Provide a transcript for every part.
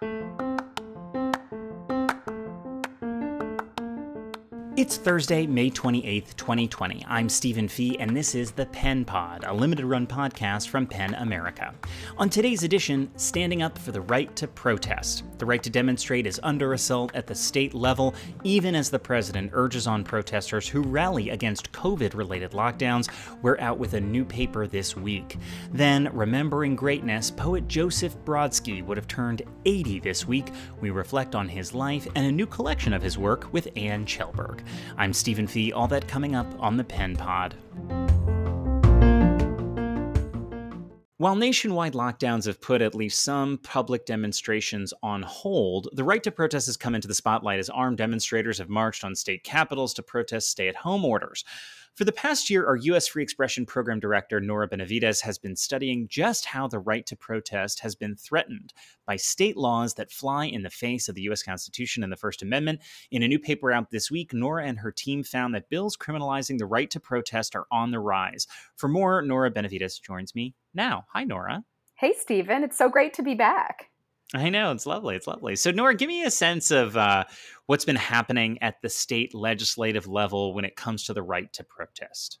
Thank you. It's Thursday, May 28th, 2020. I'm Stephen Fee, and this is the Pen Pod, a limited run podcast from PEN America. On today's edition, standing up for the right to protest. The right to demonstrate is under assault at the state level, even as the president urges on protesters who rally against COVID related lockdowns. We're out with a new paper this week. Then, remembering greatness, poet Joseph Brodsky would have turned 80 this week. We reflect on his life and a new collection of his work with Ann Kjellberg. I'm Stephen Fee, all that coming up on the Pen Pod. While nationwide lockdowns have put at least some public demonstrations on hold, the right to protest has come into the spotlight as armed demonstrators have marched on state capitals to protest stay at home orders. For the past year, our U.S. Free Expression Program Director, Nora Benavidez, has been studying just how the right to protest has been threatened by state laws that fly in the face of the U.S. Constitution and the First Amendment. In a new paper out this week, Nora and her team found that bills criminalizing the right to protest are on the rise. For more, Nora Benavidez joins me now. Hi, Nora. Hey, Stephen. It's so great to be back. I know it's lovely. It's lovely. So, Nora, give me a sense of uh, what's been happening at the state legislative level when it comes to the right to protest.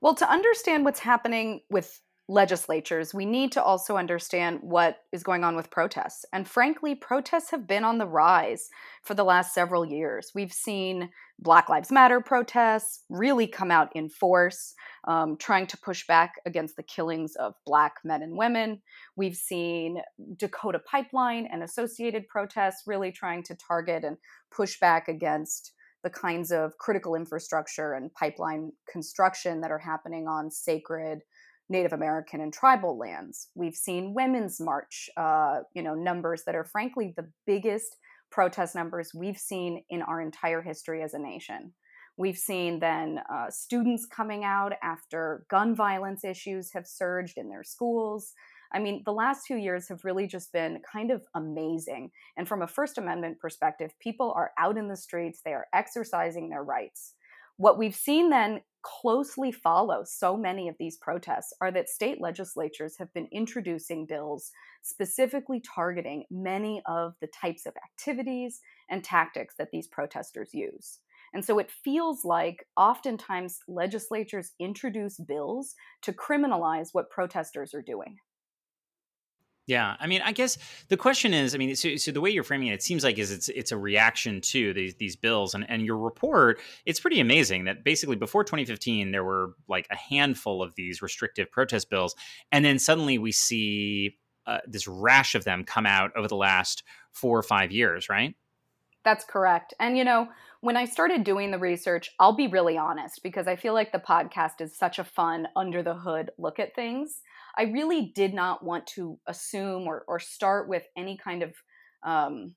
Well, to understand what's happening with legislatures, we need to also understand what is going on with protests. And frankly, protests have been on the rise for the last several years. We've seen Black Lives Matter protests really come out in force, um, trying to push back against the killings of Black men and women. We've seen Dakota Pipeline and associated protests really trying to target and push back against the kinds of critical infrastructure and pipeline construction that are happening on sacred Native American and tribal lands. We've seen women's march, uh, you know, numbers that are frankly the biggest protest numbers we've seen in our entire history as a nation. We've seen then uh, students coming out after gun violence issues have surged in their schools. I mean, the last two years have really just been kind of amazing. And from a First Amendment perspective, people are out in the streets, they are exercising their rights. What we've seen then closely follow so many of these protests are that state legislatures have been introducing bills specifically targeting many of the types of activities and tactics that these protesters use. And so it feels like oftentimes legislatures introduce bills to criminalize what protesters are doing. Yeah, I mean, I guess the question is, I mean, so, so, the way you're framing it, it seems like is it's it's a reaction to these these bills, and and your report, it's pretty amazing that basically before 2015 there were like a handful of these restrictive protest bills, and then suddenly we see uh, this rash of them come out over the last four or five years, right? That's correct, and you know, when I started doing the research, I'll be really honest because I feel like the podcast is such a fun under the hood look at things. I really did not want to assume or, or start with any kind of um,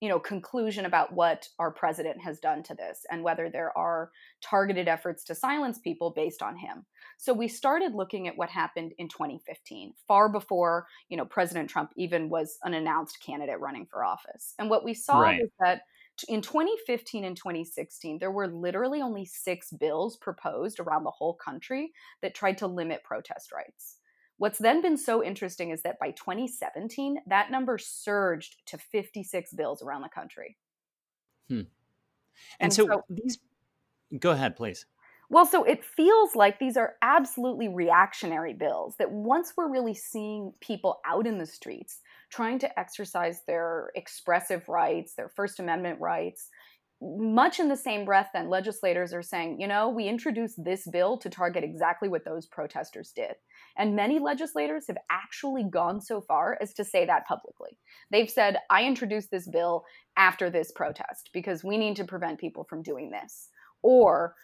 you know conclusion about what our president has done to this and whether there are targeted efforts to silence people based on him. So we started looking at what happened in 2015 far before you know president trump even was an announced candidate running for office. And what we saw right. was that in 2015 and 2016 there were literally only six bills proposed around the whole country that tried to limit protest rights What's then been so interesting is that by 2017, that number surged to 56 bills around the country. Hmm. And, and so, so these, go ahead, please. Well, so it feels like these are absolutely reactionary bills that once we're really seeing people out in the streets trying to exercise their expressive rights, their First Amendment rights, much in the same breath, then legislators are saying, you know, we introduced this bill to target exactly what those protesters did. And many legislators have actually gone so far as to say that publicly. They've said, I introduced this bill after this protest because we need to prevent people from doing this. Or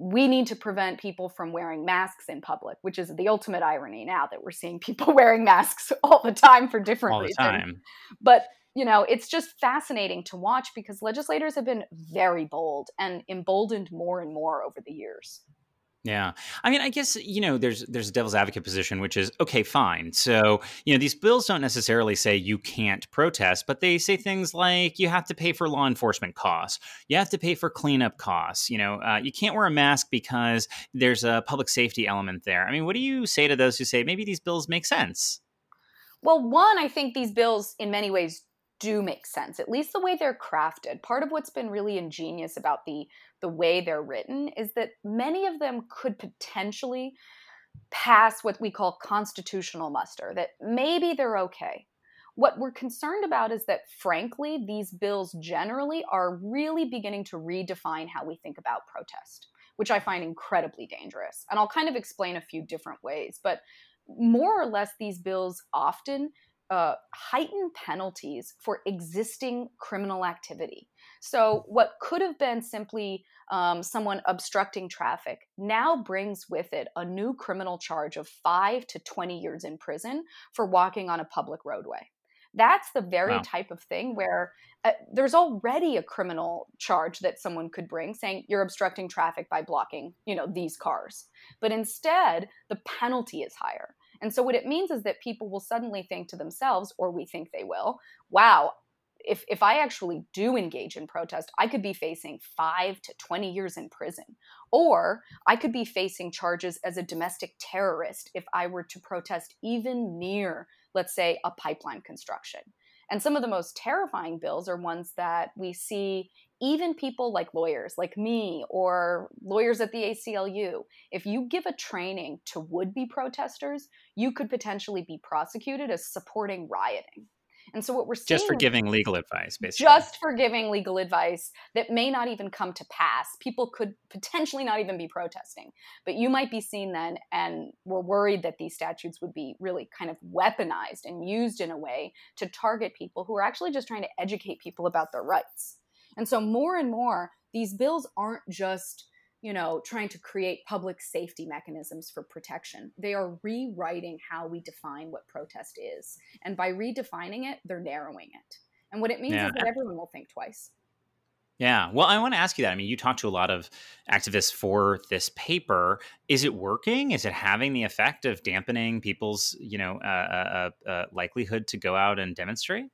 we need to prevent people from wearing masks in public, which is the ultimate irony now that we're seeing people wearing masks all the time for different all the reasons. Time. But you know, it's just fascinating to watch because legislators have been very bold and emboldened more and more over the years. Yeah. I mean, I guess, you know, there's there's a devil's advocate position which is okay, fine. So, you know, these bills don't necessarily say you can't protest, but they say things like you have to pay for law enforcement costs. You have to pay for cleanup costs, you know, uh, you can't wear a mask because there's a public safety element there. I mean, what do you say to those who say maybe these bills make sense? Well, one, I think these bills in many ways do make sense, at least the way they're crafted. Part of what's been really ingenious about the the way they're written is that many of them could potentially pass what we call constitutional muster, that maybe they're okay. What we're concerned about is that, frankly, these bills generally are really beginning to redefine how we think about protest, which I find incredibly dangerous. And I'll kind of explain a few different ways. But more or less, these bills often uh, heighten penalties for existing criminal activity. So, what could have been simply um, someone obstructing traffic now brings with it a new criminal charge of five to 20 years in prison for walking on a public roadway. That's the very wow. type of thing where uh, there's already a criminal charge that someone could bring saying you're obstructing traffic by blocking, you know, these cars. But instead, the penalty is higher. And so what it means is that people will suddenly think to themselves or we think they will, wow, if if I actually do engage in protest, I could be facing 5 to 20 years in prison. Or I could be facing charges as a domestic terrorist if I were to protest even near, let's say, a pipeline construction. And some of the most terrifying bills are ones that we see even people like lawyers, like me, or lawyers at the ACLU. If you give a training to would be protesters, you could potentially be prosecuted as supporting rioting. And so what we're seeing just for giving legal advice, basically, just for giving legal advice that may not even come to pass. People could potentially not even be protesting, but you might be seen then, and we're worried that these statutes would be really kind of weaponized and used in a way to target people who are actually just trying to educate people about their rights. And so more and more, these bills aren't just you know, trying to create public safety mechanisms for protection. They are rewriting how we define what protest is. And by redefining it, they're narrowing it. And what it means yeah. is that everyone will think twice. Yeah. Well, I want to ask you that. I mean, you talked to a lot of activists for this paper. Is it working? Is it having the effect of dampening people's, you know, uh, uh, uh, uh likelihood to go out and demonstrate?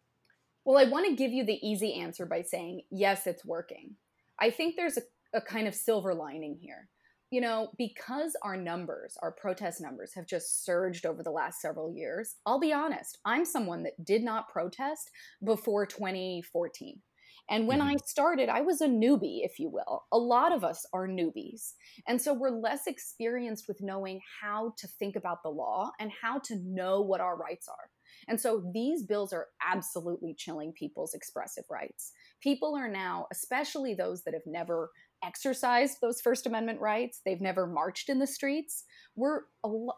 Well, I want to give you the easy answer by saying, yes, it's working. I think there's a a kind of silver lining here. You know, because our numbers, our protest numbers, have just surged over the last several years, I'll be honest, I'm someone that did not protest before 2014. And when mm-hmm. I started, I was a newbie, if you will. A lot of us are newbies. And so we're less experienced with knowing how to think about the law and how to know what our rights are. And so these bills are absolutely chilling people's expressive rights. People are now, especially those that have never exercised those First Amendment rights. They've never marched in the streets. We're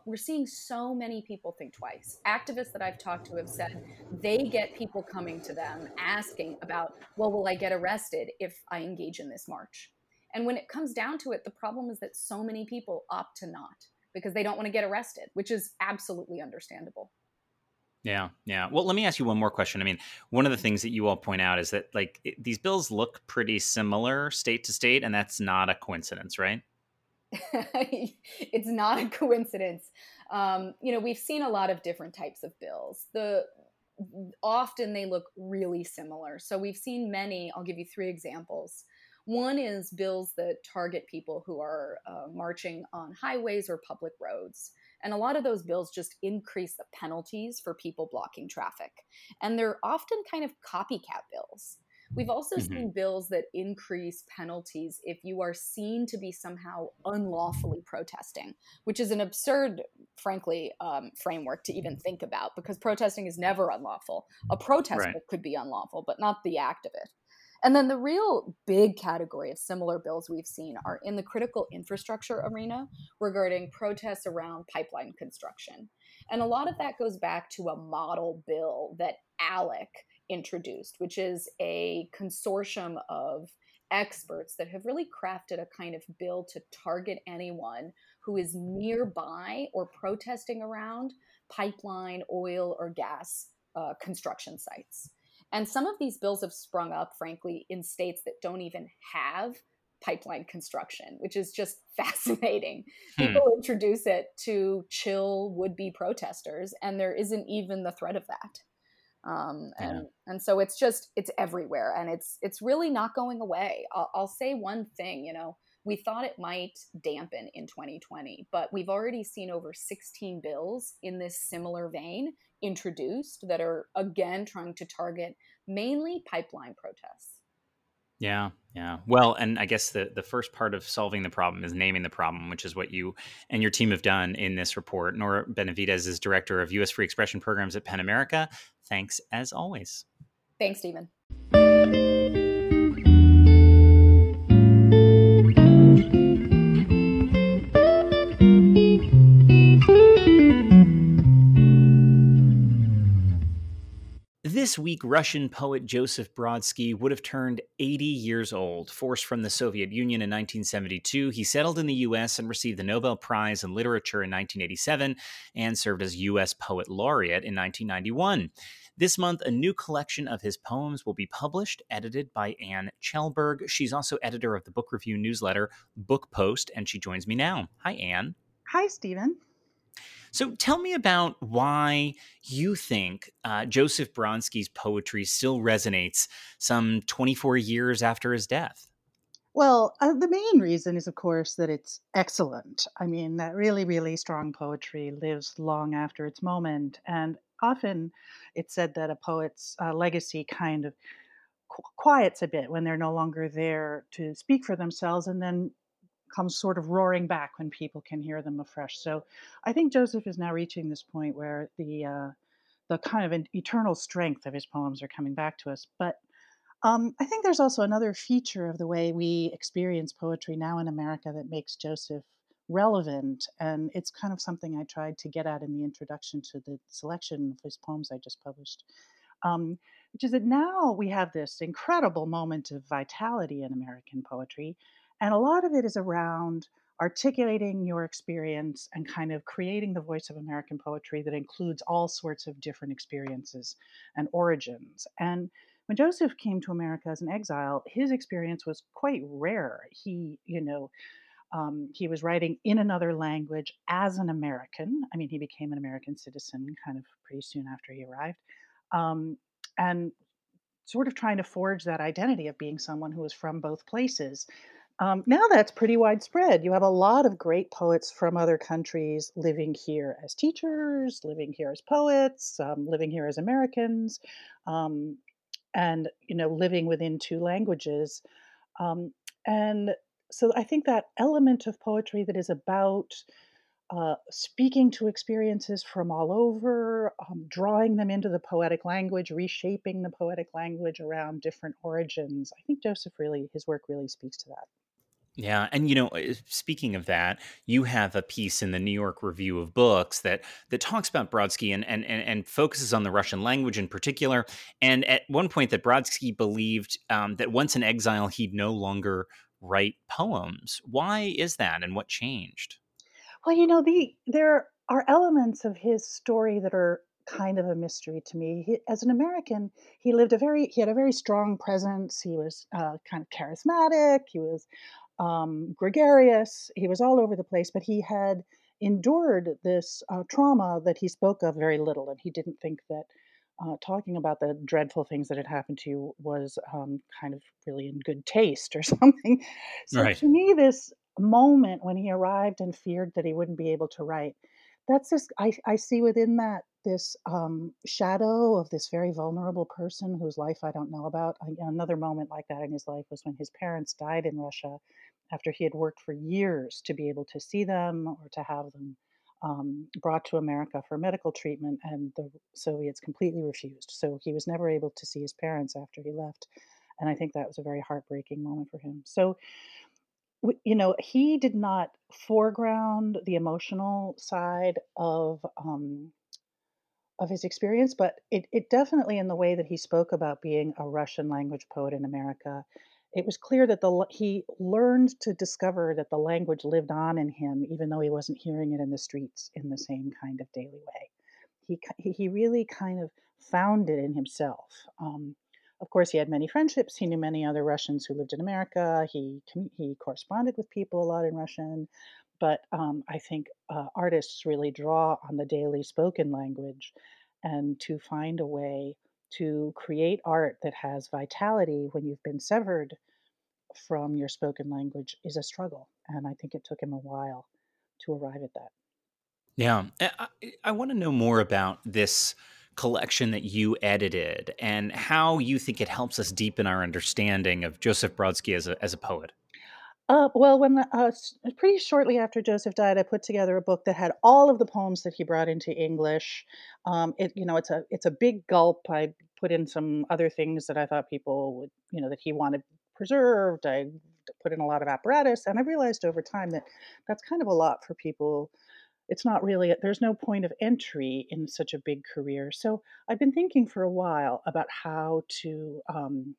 we're seeing so many people think twice. Activists that I've talked to have said they get people coming to them asking about, well, will I get arrested if I engage in this march? And when it comes down to it, the problem is that so many people opt to not because they don't want to get arrested, which is absolutely understandable. Yeah, yeah. Well, let me ask you one more question. I mean, one of the things that you all point out is that like it, these bills look pretty similar state to state, and that's not a coincidence, right? it's not a coincidence. Um, you know, we've seen a lot of different types of bills. The often they look really similar. So we've seen many. I'll give you three examples. One is bills that target people who are uh, marching on highways or public roads. And a lot of those bills just increase the penalties for people blocking traffic. And they're often kind of copycat bills. We've also mm-hmm. seen bills that increase penalties if you are seen to be somehow unlawfully protesting, which is an absurd, frankly, um, framework to even think about because protesting is never unlawful. A protest right. could be unlawful, but not the act of it. And then the real big category of similar bills we've seen are in the critical infrastructure arena regarding protests around pipeline construction. And a lot of that goes back to a model bill that ALEC introduced, which is a consortium of experts that have really crafted a kind of bill to target anyone who is nearby or protesting around pipeline, oil, or gas uh, construction sites. And some of these bills have sprung up, frankly, in states that don't even have pipeline construction, which is just fascinating. Hmm. People introduce it to chill would be protesters, and there isn't even the threat of that. Um, and yeah. and so it's just it's everywhere, and it's it's really not going away. I'll, I'll say one thing, you know, we thought it might dampen in 2020, but we've already seen over 16 bills in this similar vein introduced that are again trying to target mainly pipeline protests. Yeah, yeah. Well, and I guess the the first part of solving the problem is naming the problem, which is what you and your team have done in this report. Nora Benavidez is director of U.S. Free Expression Programs at PEN America. Thanks as always. Thanks, Stephen. This week, Russian poet Joseph Brodsky would have turned 80 years old. Forced from the Soviet Union in 1972, he settled in the U.S. and received the Nobel Prize in Literature in 1987 and served as U.S. Poet Laureate in 1991. This month, a new collection of his poems will be published, edited by Ann Kjellberg. She's also editor of the book review newsletter Book Post, and she joins me now. Hi, Ann. Hi, Stephen. So tell me about why you think uh, Joseph Brodsky's poetry still resonates some 24 years after his death. Well, uh, the main reason is, of course, that it's excellent. I mean, that really, really strong poetry lives long after its moment. And often it's said that a poet's uh, legacy kind of qu- quiets a bit when they're no longer there to speak for themselves and then comes sort of roaring back when people can hear them afresh. So I think Joseph is now reaching this point where the uh, the kind of eternal strength of his poems are coming back to us. But um, I think there's also another feature of the way we experience poetry now in America that makes Joseph relevant. And it's kind of something I tried to get at in the introduction to the selection of his poems I just published. Um, which is that now we have this incredible moment of vitality in American poetry and a lot of it is around articulating your experience and kind of creating the voice of American poetry that includes all sorts of different experiences and origins. And when Joseph came to America as an exile, his experience was quite rare. He, you know, um, he was writing in another language as an American. I mean, he became an American citizen kind of pretty soon after he arrived. Um, and sort of trying to forge that identity of being someone who was from both places. Um, now that's pretty widespread. You have a lot of great poets from other countries living here as teachers, living here as poets, um, living here as Americans, um, and you know, living within two languages. Um, and so I think that element of poetry that is about uh, speaking to experiences from all over, um, drawing them into the poetic language, reshaping the poetic language around different origins. I think Joseph really, his work really speaks to that. Yeah, and you know, speaking of that, you have a piece in the New York Review of Books that that talks about Brodsky and and and, and focuses on the Russian language in particular. And at one point, that Brodsky believed um, that once in exile, he'd no longer write poems. Why is that, and what changed? Well, you know, the there are elements of his story that are kind of a mystery to me. He, as an American, he lived a very he had a very strong presence. He was uh, kind of charismatic. He was um, gregarious. He was all over the place, but he had endured this uh, trauma that he spoke of very little, and he didn't think that uh, talking about the dreadful things that had happened to you was um, kind of really in good taste or something. So right. to me, this moment when he arrived and feared that he wouldn't be able to write, that's this I, I see within that this um, shadow of this very vulnerable person whose life I don't know about. Another moment like that in his life was when his parents died in Russia after he had worked for years to be able to see them or to have them um, brought to America for medical treatment, and the Soviets completely refused. So he was never able to see his parents after he left. And I think that was a very heartbreaking moment for him. So, you know, he did not foreground the emotional side of um, of his experience, but it, it definitely in the way that he spoke about being a Russian language poet in America it was clear that the he learned to discover that the language lived on in him, even though he wasn't hearing it in the streets in the same kind of daily way. He he really kind of found it in himself. Um, of course, he had many friendships. He knew many other Russians who lived in America. He he corresponded with people a lot in Russian, but um, I think uh, artists really draw on the daily spoken language, and to find a way to create art that has vitality when you've been severed from your spoken language is a struggle. And I think it took him a while to arrive at that. Yeah. I, I want to know more about this collection that you edited and how you think it helps us deepen our understanding of Joseph Brodsky as a, as a poet. Uh, well, when uh, pretty shortly after Joseph died, I put together a book that had all of the poems that he brought into English. Um, it, you know, it's a it's a big gulp. I put in some other things that I thought people would, you know, that he wanted preserved. I put in a lot of apparatus, and I realized over time that that's kind of a lot for people. It's not really, there's no point of entry in such a big career. So I've been thinking for a while about how to um,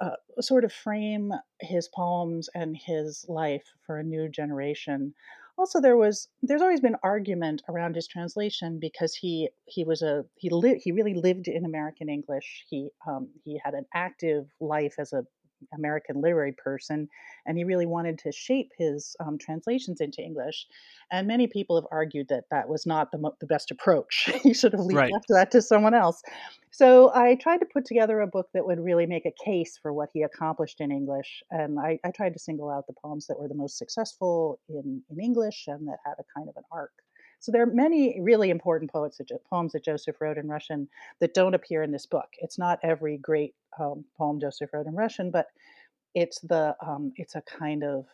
uh, sort of frame his poems and his life for a new generation. Also, there was there's always been argument around his translation because he he was a he lived he really lived in American English. He um, he had an active life as a American literary person, and he really wanted to shape his um, translations into English. And many people have argued that that was not the, the best approach. he should have right. left that to someone else. So I tried to put together a book that would really make a case for what he accomplished in English. And I, I tried to single out the poems that were the most successful in, in English and that had a kind of an arc. So there are many really important poets, poems that Joseph wrote in Russian that don't appear in this book. It's not every great um, poem Joseph wrote in Russian, but it's the um, it's a kind of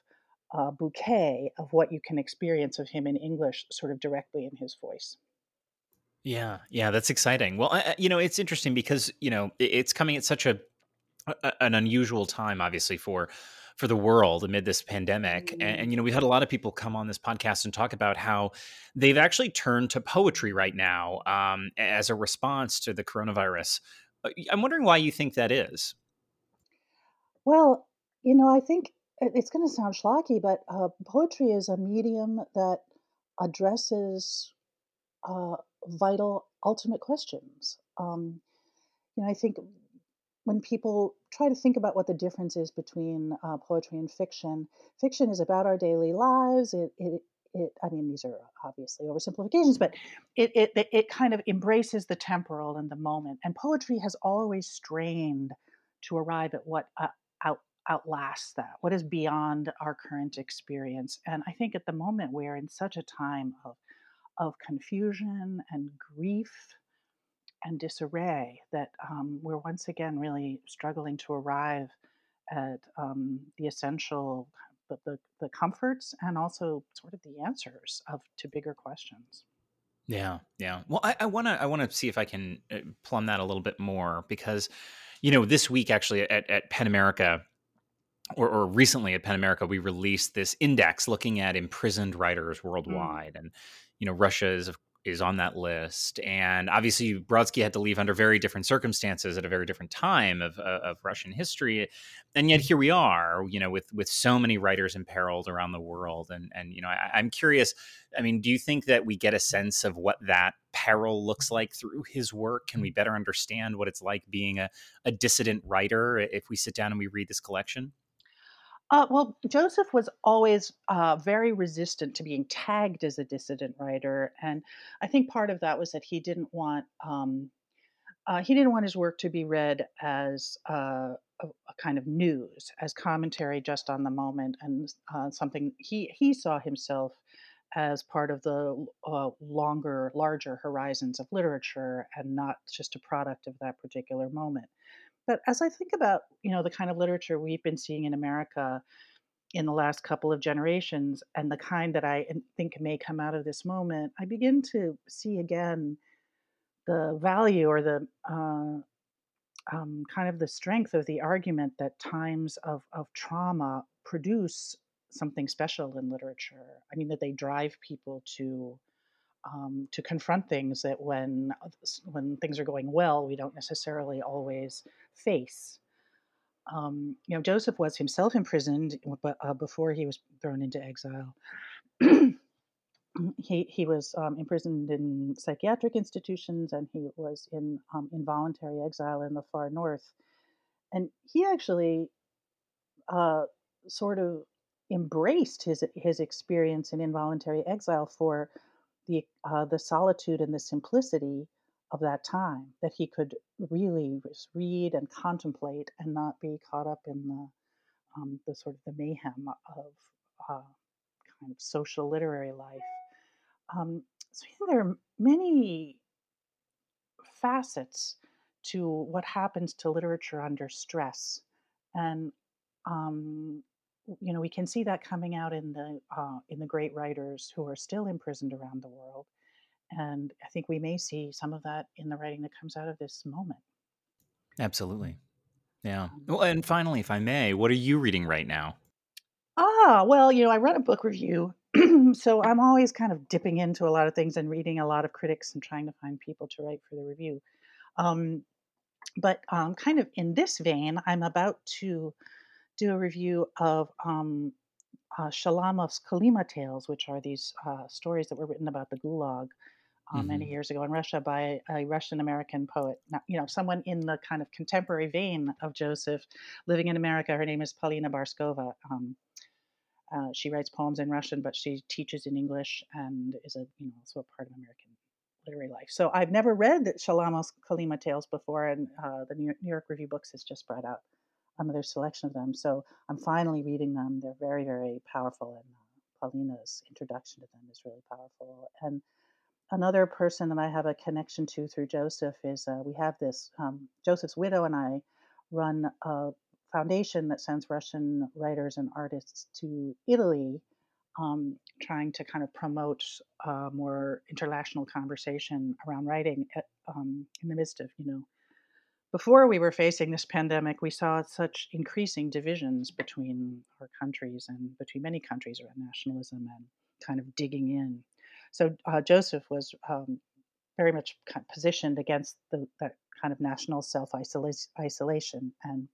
uh, bouquet of what you can experience of him in English, sort of directly in his voice. Yeah, yeah, that's exciting. Well, I, you know, it's interesting because you know it's coming at such a, a an unusual time, obviously for for the world amid this pandemic. Mm-hmm. And, and, you know, we've had a lot of people come on this podcast and talk about how they've actually turned to poetry right now um, as a response to the coronavirus. Uh, I'm wondering why you think that is. Well, you know, I think it's going to sound schlocky, but uh, poetry is a medium that addresses uh, vital, ultimate questions. Um, you know, I think when people try to think about what the difference is between uh, poetry and fiction, fiction is about our daily lives. It, it, it, I mean, these are obviously oversimplifications, but it, it, it kind of embraces the temporal and the moment. And poetry has always strained to arrive at what uh, out, outlasts that, what is beyond our current experience. And I think at the moment we're in such a time of, of confusion and grief and disarray that um, we're once again really struggling to arrive at um, the essential the, the, the comforts and also sort of the answers of to bigger questions yeah yeah well i want to i want to see if i can uh, plumb that a little bit more because you know this week actually at, at pen america or, or, recently at PEN America, we released this index looking at imprisoned writers mm. worldwide, mm. and you know Russia is of is on that list. And obviously, Brodsky had to leave under very different circumstances at a very different time of, uh, of Russian history. And yet here we are, you know, with with so many writers imperiled around the world. And and you know, I, I'm curious. I mean, do you think that we get a sense of what that peril looks like through his work? Can we better understand what it's like being a, a dissident writer if we sit down and we read this collection? Uh, well, Joseph was always uh, very resistant to being tagged as a dissident writer, and I think part of that was that he didn't want um, uh, he didn't want his work to be read as uh, a, a, kind of news, as commentary just on the moment, and uh, something he he saw himself as part of the uh, longer, larger horizons of literature, and not just a product of that particular moment. But as I think about, you know, the kind of literature we've been seeing in America in the last couple of generations and the kind that I think may come out of this moment, I begin to see again the value or the uh, um, kind of the strength of the argument that times of, of trauma produce something special in literature. I mean, that they drive people to um, to confront things that when when things are going well, we don't necessarily always face. Um, you know, Joseph was himself imprisoned, but uh, before he was thrown into exile, he he was um, imprisoned in psychiatric institutions, and he was in um, involuntary exile in the far north. And he actually uh, sort of embraced his his experience in involuntary exile for the uh, the solitude and the simplicity of that time that he could really read and contemplate and not be caught up in the um, the sort of the mayhem of uh, kind of social literary life. Um, so there are many facets to what happens to literature under stress. And um, you know, we can see that coming out in the uh, in the great writers who are still imprisoned around the world, and I think we may see some of that in the writing that comes out of this moment. Absolutely, yeah. Um, well, and finally, if I may, what are you reading right now? Ah, well, you know, I run a book review, so I'm always kind of dipping into a lot of things and reading a lot of critics and trying to find people to write for the review. Um, but um, kind of in this vein, I'm about to do a review of um, uh, Shalamov's Kolyma tales, which are these uh, stories that were written about the Gulag uh, mm-hmm. many years ago in Russia by a Russian American poet. Not, you know, someone in the kind of contemporary vein of Joseph, living in America. Her name is Polina Barskova. Um, uh, she writes poems in Russian, but she teaches in English and is a you know also a part of American literary life. So I've never read Shalamov's Kolyma tales before, and uh, the New York, New York Review Books has just brought out another selection of them. So I'm finally reading them. They're very, very powerful, and uh, Polina's introduction to them is really powerful. And another person that I have a connection to through Joseph is uh, we have this um, Joseph's widow and I run a foundation that sends Russian writers and artists to Italy, um, trying to kind of promote a more international conversation around writing at, um, in the midst of you know before we were facing this pandemic, we saw such increasing divisions between our countries and between many countries around nationalism and kind of digging in. So uh, Joseph was um, very much positioned against the, that kind of national self isolation and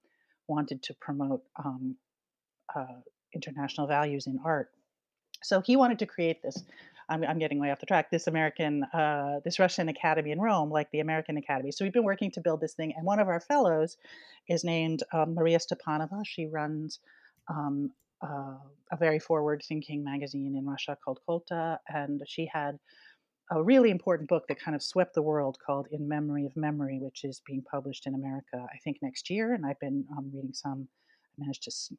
wanted to promote um, uh, international values in art. So he wanted to create this I'm, I'm getting way off the track. This American, uh, this Russian Academy in Rome, like the American Academy. So we've been working to build this thing, and one of our fellows is named um, Maria Stepanova. She runs um, uh, a very forward-thinking magazine in Russia called Colta, and she had a really important book that kind of swept the world called In Memory of Memory, which is being published in America, I think, next year. And I've been um, reading some. Managed to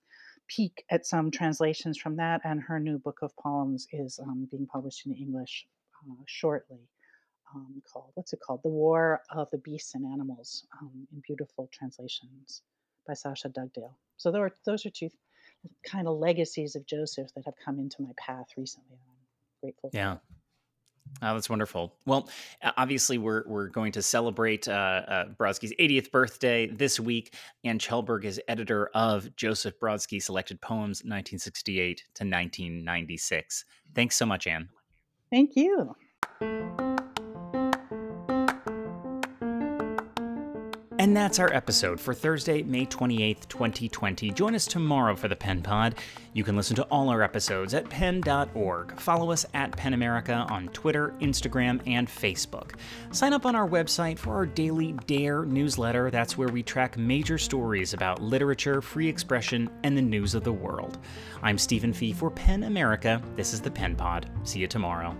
peek at some translations from that, and her new book of poems is um, being published in English uh, shortly. Um, called what's it called? The War of the Beasts and Animals um, in beautiful translations by Sasha Dugdale. So those are, those are two kind of legacies of Joseph that have come into my path recently. And I'm grateful. Yeah. For. Oh, that's wonderful. Well, obviously, we're we're going to celebrate uh, uh, Brodsky's 80th birthday this week. Ann Kjellberg is editor of Joseph Brodsky Selected Poems, 1968 to 1996. Thanks so much, Ann. Thank you. And that's our episode for Thursday, May 28th, 2020. Join us tomorrow for the Pen Pod. You can listen to all our episodes at pen.org. Follow us at PEN America on Twitter, Instagram, and Facebook. Sign up on our website for our daily Dare newsletter. That's where we track major stories about literature, free expression, and the news of the world. I'm Stephen Fee for PEN America. This is the Pen Pod. See you tomorrow.